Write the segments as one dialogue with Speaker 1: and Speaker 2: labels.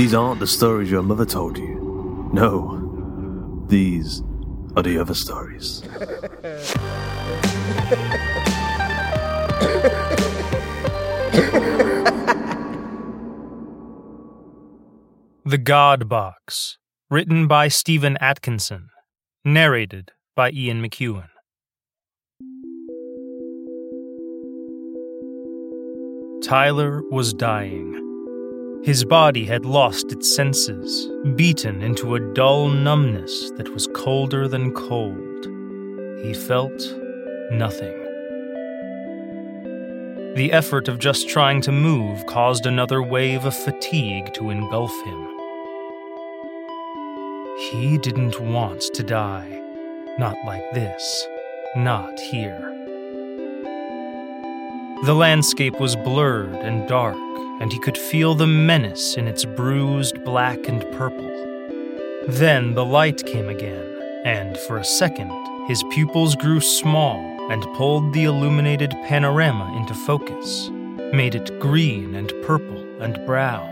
Speaker 1: These aren't the stories your mother told you. No, these are the other stories.
Speaker 2: The God Box, written by Stephen Atkinson, narrated by Ian McEuen. Tyler was dying. His body had lost its senses, beaten into a dull numbness that was colder than cold. He felt nothing. The effort of just trying to move caused another wave of fatigue to engulf him. He didn't want to die. Not like this. Not here. The landscape was blurred and dark, and he could feel the menace in its bruised black and purple. Then the light came again, and for a second, his pupils grew small and pulled the illuminated panorama into focus, made it green and purple and brown,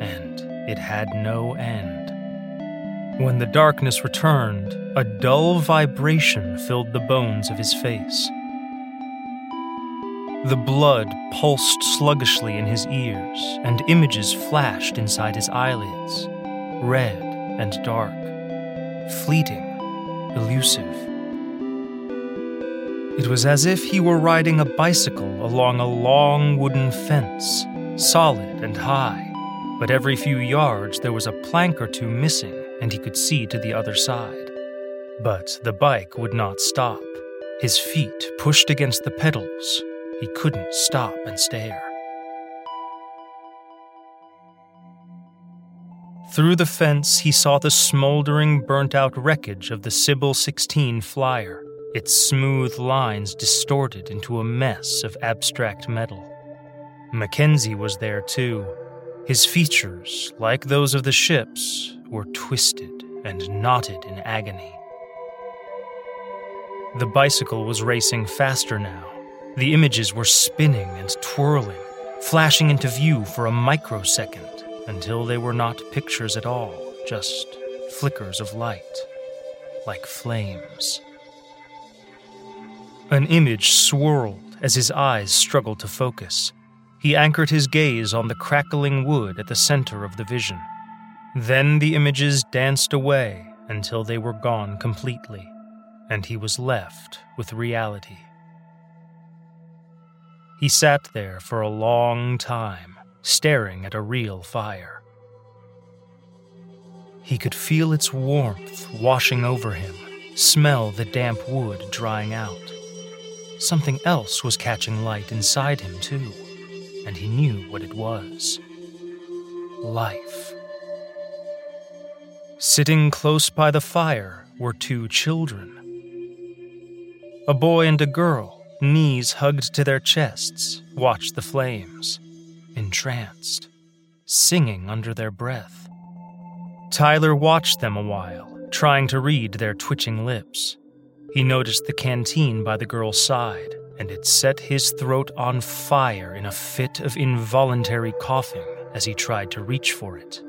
Speaker 2: and it had no end. When the darkness returned, a dull vibration filled the bones of his face. The blood pulsed sluggishly in his ears, and images flashed inside his eyelids red and dark, fleeting, elusive. It was as if he were riding a bicycle along a long wooden fence, solid and high, but every few yards there was a plank or two missing, and he could see to the other side. But the bike would not stop. His feet pushed against the pedals, he couldn't stop and stare. Through the fence, he saw the smoldering, burnt out wreckage of the Sybil 16 flyer, its smooth lines distorted into a mess of abstract metal. Mackenzie was there too. His features, like those of the ships, were twisted and knotted in agony. The bicycle was racing faster now, the images were spinning and twirling, flashing into view for a microsecond until they were not pictures at all, just flickers of light, like flames. An image swirled as his eyes struggled to focus. He anchored his gaze on the crackling wood at the center of the vision. Then the images danced away until they were gone completely, and he was left with reality. He sat there for a long time, staring at a real fire. He could feel its warmth washing over him, smell the damp wood drying out. Something else was catching light inside him, too, and he knew what it was life. Sitting close by the fire were two children a boy and a girl, knees hugged to their chests, watched the flames, entranced, singing under their breath. Tyler watched them a while, trying to read their twitching lips. He noticed the canteen by the girl's side, and it set his throat on fire in a fit of involuntary coughing as he tried to reach for it.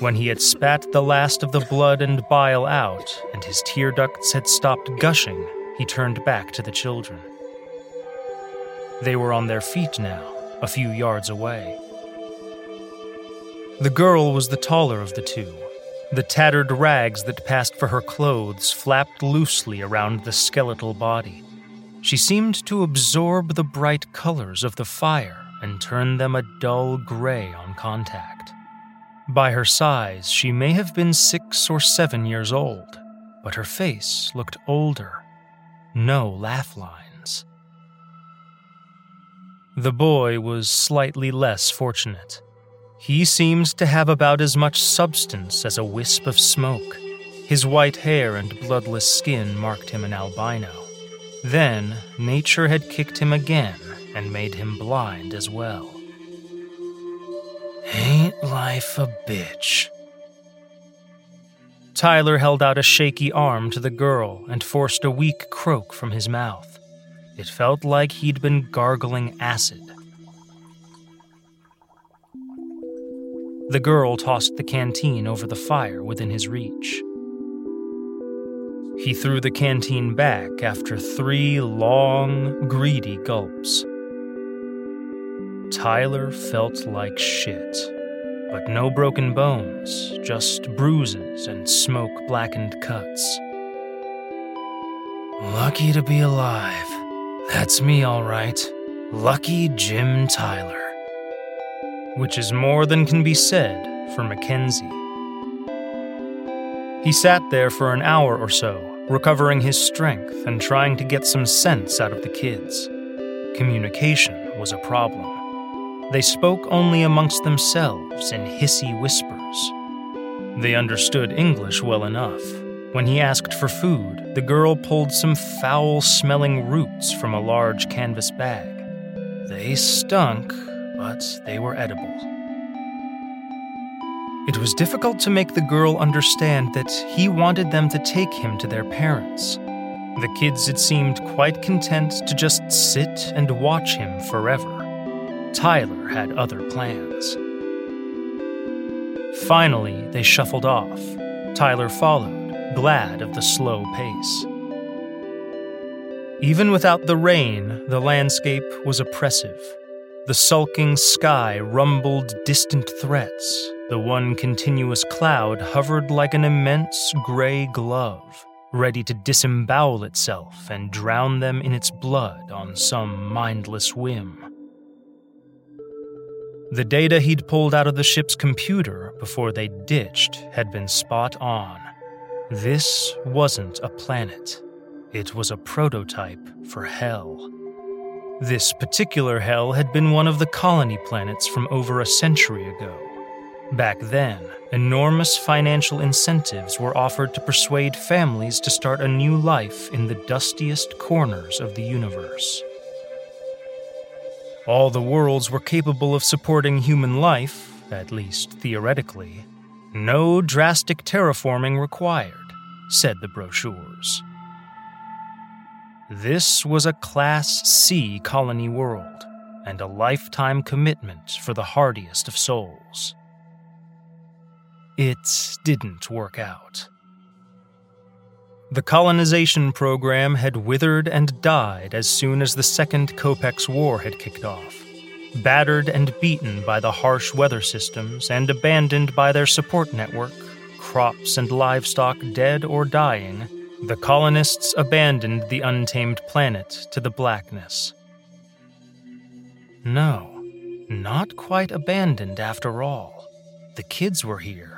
Speaker 2: When he had spat the last of the blood and bile out, and his tear ducts had stopped gushing, he turned back to the children. They were on their feet now, a few yards away. The girl was the taller of the two. The tattered rags that passed for her clothes flapped loosely around the skeletal body. She seemed to absorb the bright colors of the fire and turn them a dull gray on contact. By her size, she may have been six or seven years old, but her face looked older. No laugh lines. The boy was slightly less fortunate. He seemed to have about as much substance as a wisp of smoke. His white hair and bloodless skin marked him an albino. Then, nature had kicked him again and made him blind as well. Ain't life a bitch? Tyler held out a shaky arm to the girl and forced a weak croak from his mouth. It felt like he'd been gargling acid. The girl tossed the canteen over the fire within his reach. He threw the canteen back after three long, greedy gulps. Tyler felt like shit, but no broken bones, just bruises and smoke blackened cuts. Lucky to be alive. That's me, all right. Lucky Jim Tyler. Which is more than can be said for Mackenzie. He sat there for an hour or so, recovering his strength and trying to get some sense out of the kids. Communication was a problem. They spoke only amongst themselves in hissy whispers. They understood English well enough. When he asked for food, the girl pulled some foul smelling roots from a large canvas bag. They stunk, but they were edible. It was difficult to make the girl understand that he wanted them to take him to their parents. The kids had seemed quite content to just sit and watch him forever. Tyler had other plans. Finally, they shuffled off. Tyler followed, glad of the slow pace. Even without the rain, the landscape was oppressive. The sulking sky rumbled distant threats. The one continuous cloud hovered like an immense gray glove, ready to disembowel itself and drown them in its blood on some mindless whim. The data he'd pulled out of the ship's computer before they ditched had been spot on. This wasn't a planet, it was a prototype for Hell. This particular Hell had been one of the colony planets from over a century ago. Back then, enormous financial incentives were offered to persuade families to start a new life in the dustiest corners of the universe. All the worlds were capable of supporting human life, at least theoretically. No drastic terraforming required, said the brochures. This was a Class C colony world, and a lifetime commitment for the hardiest of souls. It didn't work out. The colonization program had withered and died as soon as the Second Copex War had kicked off. Battered and beaten by the harsh weather systems and abandoned by their support network, crops and livestock dead or dying, the colonists abandoned the untamed planet to the blackness, No, not quite abandoned after all. The kids were here.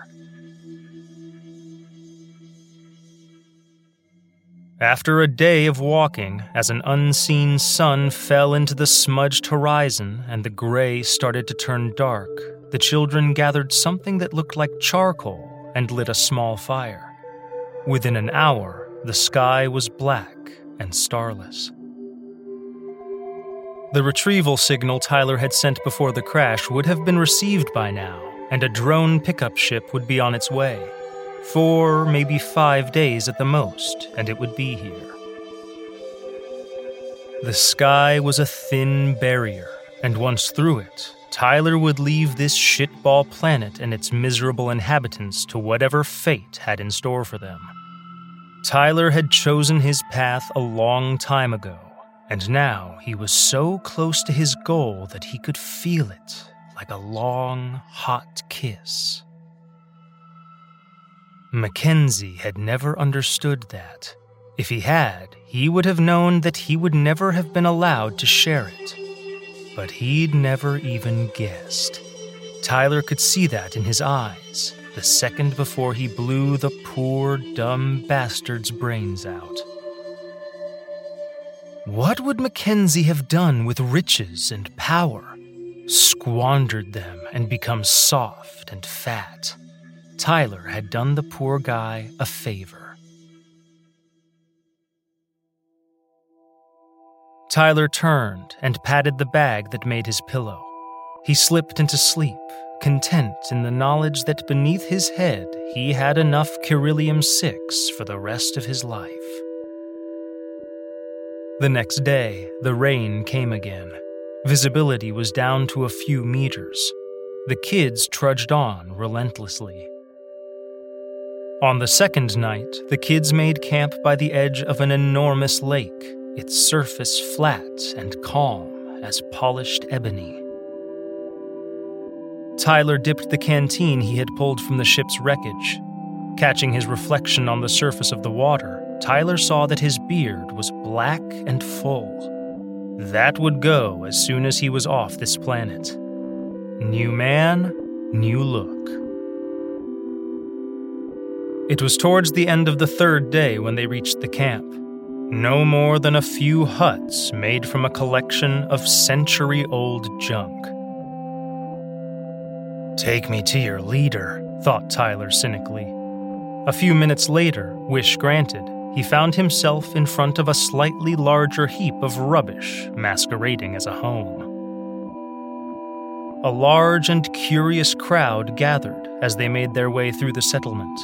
Speaker 2: After a day of walking, as an unseen sun fell into the smudged horizon and the gray started to turn dark, the children gathered something that looked like charcoal and lit a small fire. Within an hour, the sky was black and starless. The retrieval signal Tyler had sent before the crash would have been received by now, and a drone pickup ship would be on its way. Four, maybe five days at the most, and it would be here. The sky was a thin barrier, and once through it, Tyler would leave this shitball planet and its miserable inhabitants to whatever fate had in store for them. Tyler had chosen his path a long time ago, and now he was so close to his goal that he could feel it like a long, hot kiss. Mackenzie had never understood that. If he had, he would have known that he would never have been allowed to share it. But he'd never even guessed. Tyler could see that in his eyes the second before he blew the poor, dumb bastard's brains out. What would Mackenzie have done with riches and power? Squandered them and become soft and fat. Tyler had done the poor guy a favor. Tyler turned and patted the bag that made his pillow. He slipped into sleep, content in the knowledge that beneath his head he had enough Kiryllium 6 for the rest of his life. The next day, the rain came again. Visibility was down to a few meters. The kids trudged on relentlessly. On the second night, the kids made camp by the edge of an enormous lake, its surface flat and calm as polished ebony. Tyler dipped the canteen he had pulled from the ship's wreckage. Catching his reflection on the surface of the water, Tyler saw that his beard was black and full. That would go as soon as he was off this planet. New man, new look. It was towards the end of the third day when they reached the camp. No more than a few huts made from a collection of century old junk. Take me to your leader, thought Tyler cynically. A few minutes later, wish granted, he found himself in front of a slightly larger heap of rubbish masquerading as a home. A large and curious crowd gathered as they made their way through the settlement.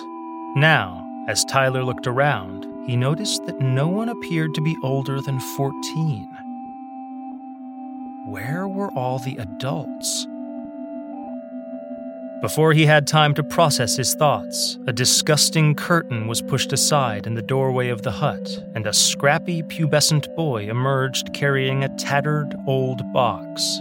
Speaker 2: Now, as Tyler looked around, he noticed that no one appeared to be older than 14. Where were all the adults? Before he had time to process his thoughts, a disgusting curtain was pushed aside in the doorway of the hut, and a scrappy, pubescent boy emerged carrying a tattered old box.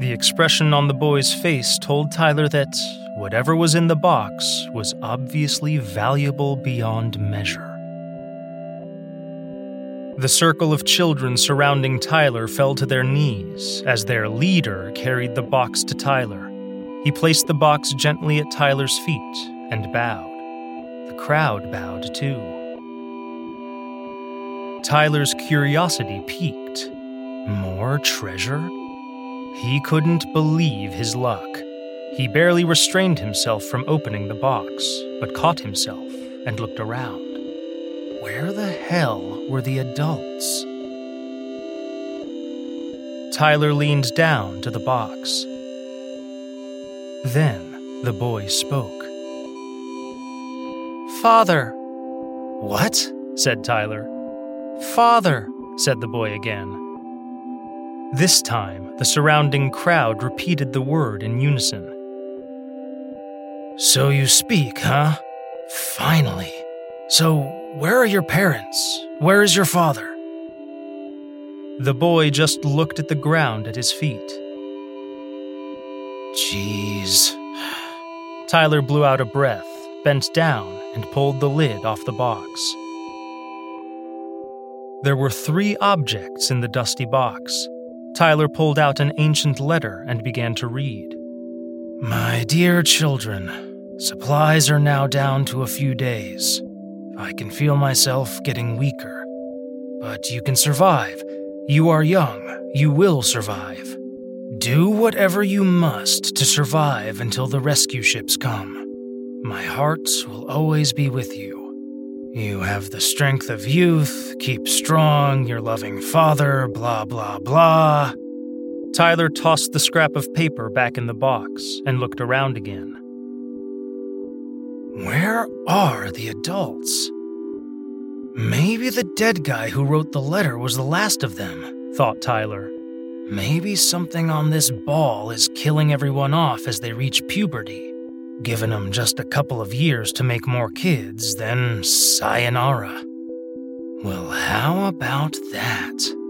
Speaker 2: The expression on the boy's face told Tyler that whatever was in the box was obviously valuable beyond measure. The circle of children surrounding Tyler fell to their knees as their leader carried the box to Tyler. He placed the box gently at Tyler's feet and bowed. The crowd bowed too. Tyler's curiosity piqued. More treasure? He couldn't believe his luck. He barely restrained himself from opening the box, but caught himself and looked around. Where the hell were the adults? Tyler leaned down to the box. Then the boy spoke. Father! What? said Tyler. Father, said the boy again. This time, the surrounding crowd repeated the word in unison. So you speak, huh? Finally. So, where are your parents? Where is your father? The boy just looked at the ground at his feet. Jeez. Tyler blew out a breath, bent down, and pulled the lid off the box. There were three objects in the dusty box Tyler pulled out an ancient letter and began to read. My dear children, supplies are now down to a few days. I can feel myself getting weaker. But you can survive. You are young. You will survive. Do whatever you must to survive until the rescue ships come. My heart will always be with you. You have the strength of youth, keep strong, your loving father, blah, blah, blah. Tyler tossed the scrap of paper back in the box and looked around again. Where are the adults? Maybe the dead guy who wrote the letter was the last of them, thought Tyler. Maybe something on this ball is killing everyone off as they reach puberty. Given them just a couple of years to make more kids, then sayonara. Well, how about that?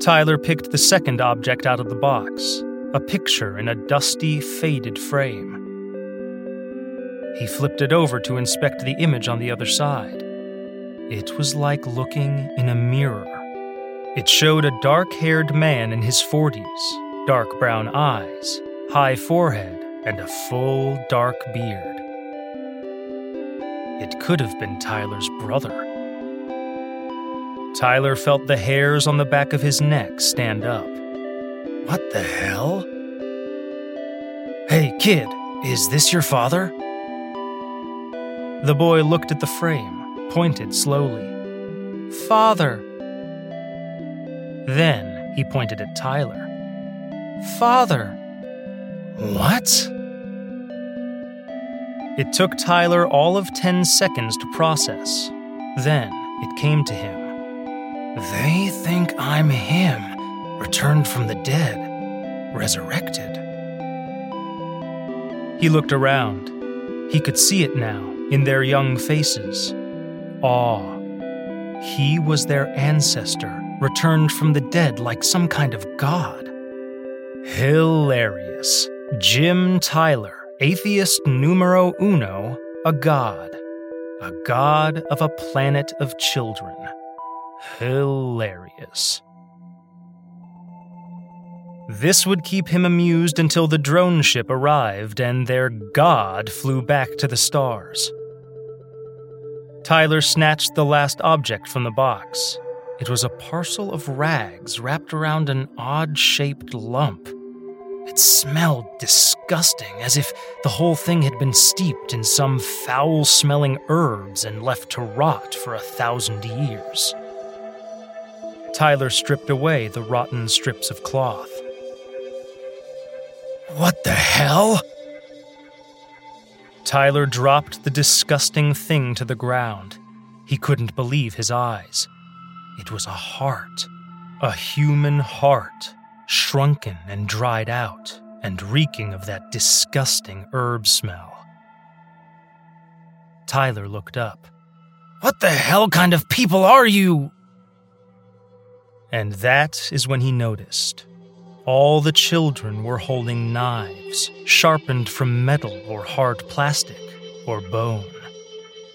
Speaker 2: Tyler picked the second object out of the box a picture in a dusty, faded frame. He flipped it over to inspect the image on the other side. It was like looking in a mirror. It showed a dark haired man in his 40s, dark brown eyes, high forehead, and a full dark beard. It could have been Tyler's brother. Tyler felt the hairs on the back of his neck stand up. What the hell? Hey, kid, is this your father? The boy looked at the frame, pointed slowly. Father! Then he pointed at Tyler. Father! What? It took Tyler all of 10 seconds to process. Then it came to him. They think I'm him, returned from the dead, resurrected. He looked around. He could see it now in their young faces. Awe. He was their ancestor, returned from the dead like some kind of god. Hilarious. Jim Tyler, atheist numero uno, a god. A god of a planet of children hilarious. This would keep him amused until the drone ship arrived and their god flew back to the stars. Tyler snatched the last object from the box. It was a parcel of rags wrapped around an odd shaped lump. It smelled disgusting, as if the whole thing had been steeped in some foul smelling herbs and left to rot for a thousand years. Tyler stripped away the rotten strips of cloth. What the hell? Tyler dropped the disgusting thing to the ground. He couldn't believe his eyes. It was a heart, a human heart, shrunken and dried out, and reeking of that disgusting herb smell. Tyler looked up. What the hell kind of people are you? And that is when he noticed. All the children were holding knives, sharpened from metal or hard plastic or bone.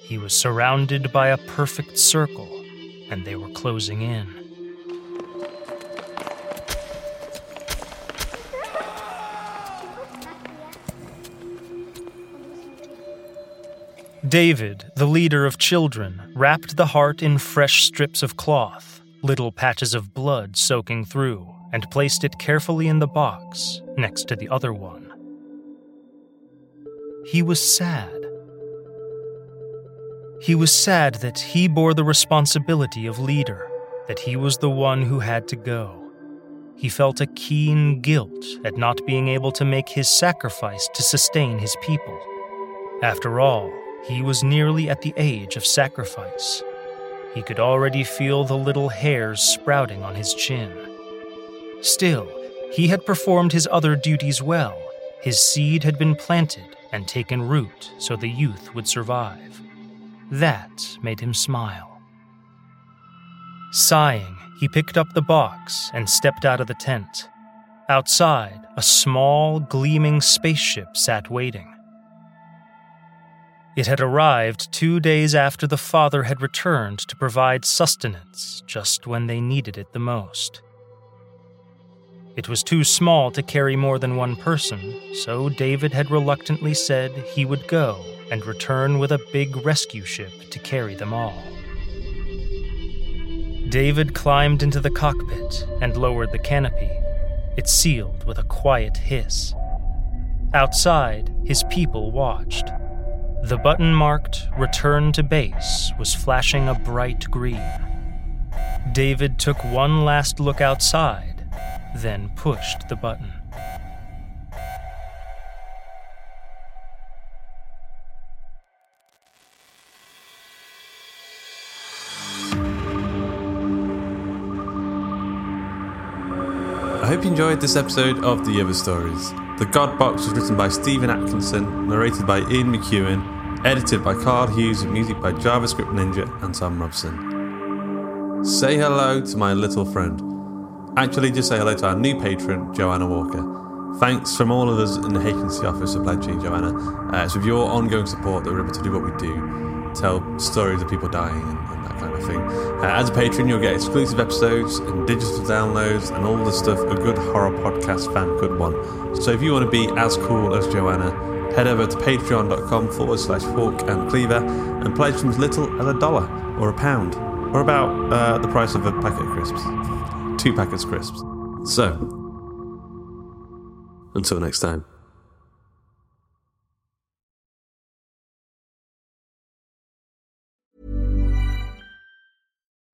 Speaker 2: He was surrounded by a perfect circle, and they were closing in. David, the leader of children, wrapped the heart in fresh strips of cloth little patches of blood soaking through, and placed it carefully in the box next to the other one. He was sad. He was sad that he bore the responsibility of leader, that he was the one who had to go. He felt a keen guilt at not being able to make his sacrifice to sustain his people. After all, he was nearly at the age of sacrifice. He could already feel the little hairs sprouting on his chin. Still, he had performed his other duties well. His seed had been planted and taken root so the youth would survive. That made him smile. Sighing, he picked up the box and stepped out of the tent. Outside, a small, gleaming spaceship sat waiting. It had arrived two days after the father had returned to provide sustenance just when they needed it the most. It was too small to carry more than one person, so David had reluctantly said he would go and return with a big rescue ship to carry them all. David climbed into the cockpit and lowered the canopy. It sealed with a quiet hiss. Outside, his people watched. The button marked Return to Base was flashing a bright green. David took one last look outside, then pushed the button.
Speaker 3: I hope you enjoyed this episode of The Other Stories. The God Box was written by Stephen Atkinson, narrated by Ian McEuen, edited by Karl Hughes, and music by JavaScript Ninja and Thom Robson. Say hello to my little friend. Actually, just say hello to our new patron, Joanna Walker. Thanks from all of us in the Vacancy office for pledging, Joanna. Uh, it's with your ongoing support that we're able to do what we do, tell stories of people dying and, and Uh, as a patron, you'll get exclusive episodes and digital downloads and all the stuff a good horror podcast fan could want. So if you want to be as cool as Joanna, head over to patreon.com forward slash fork and cleaver and pledge from as little as a dollar or a pound or about uh, the price of a packet of crisps. Two packets of crisps. So, until next time.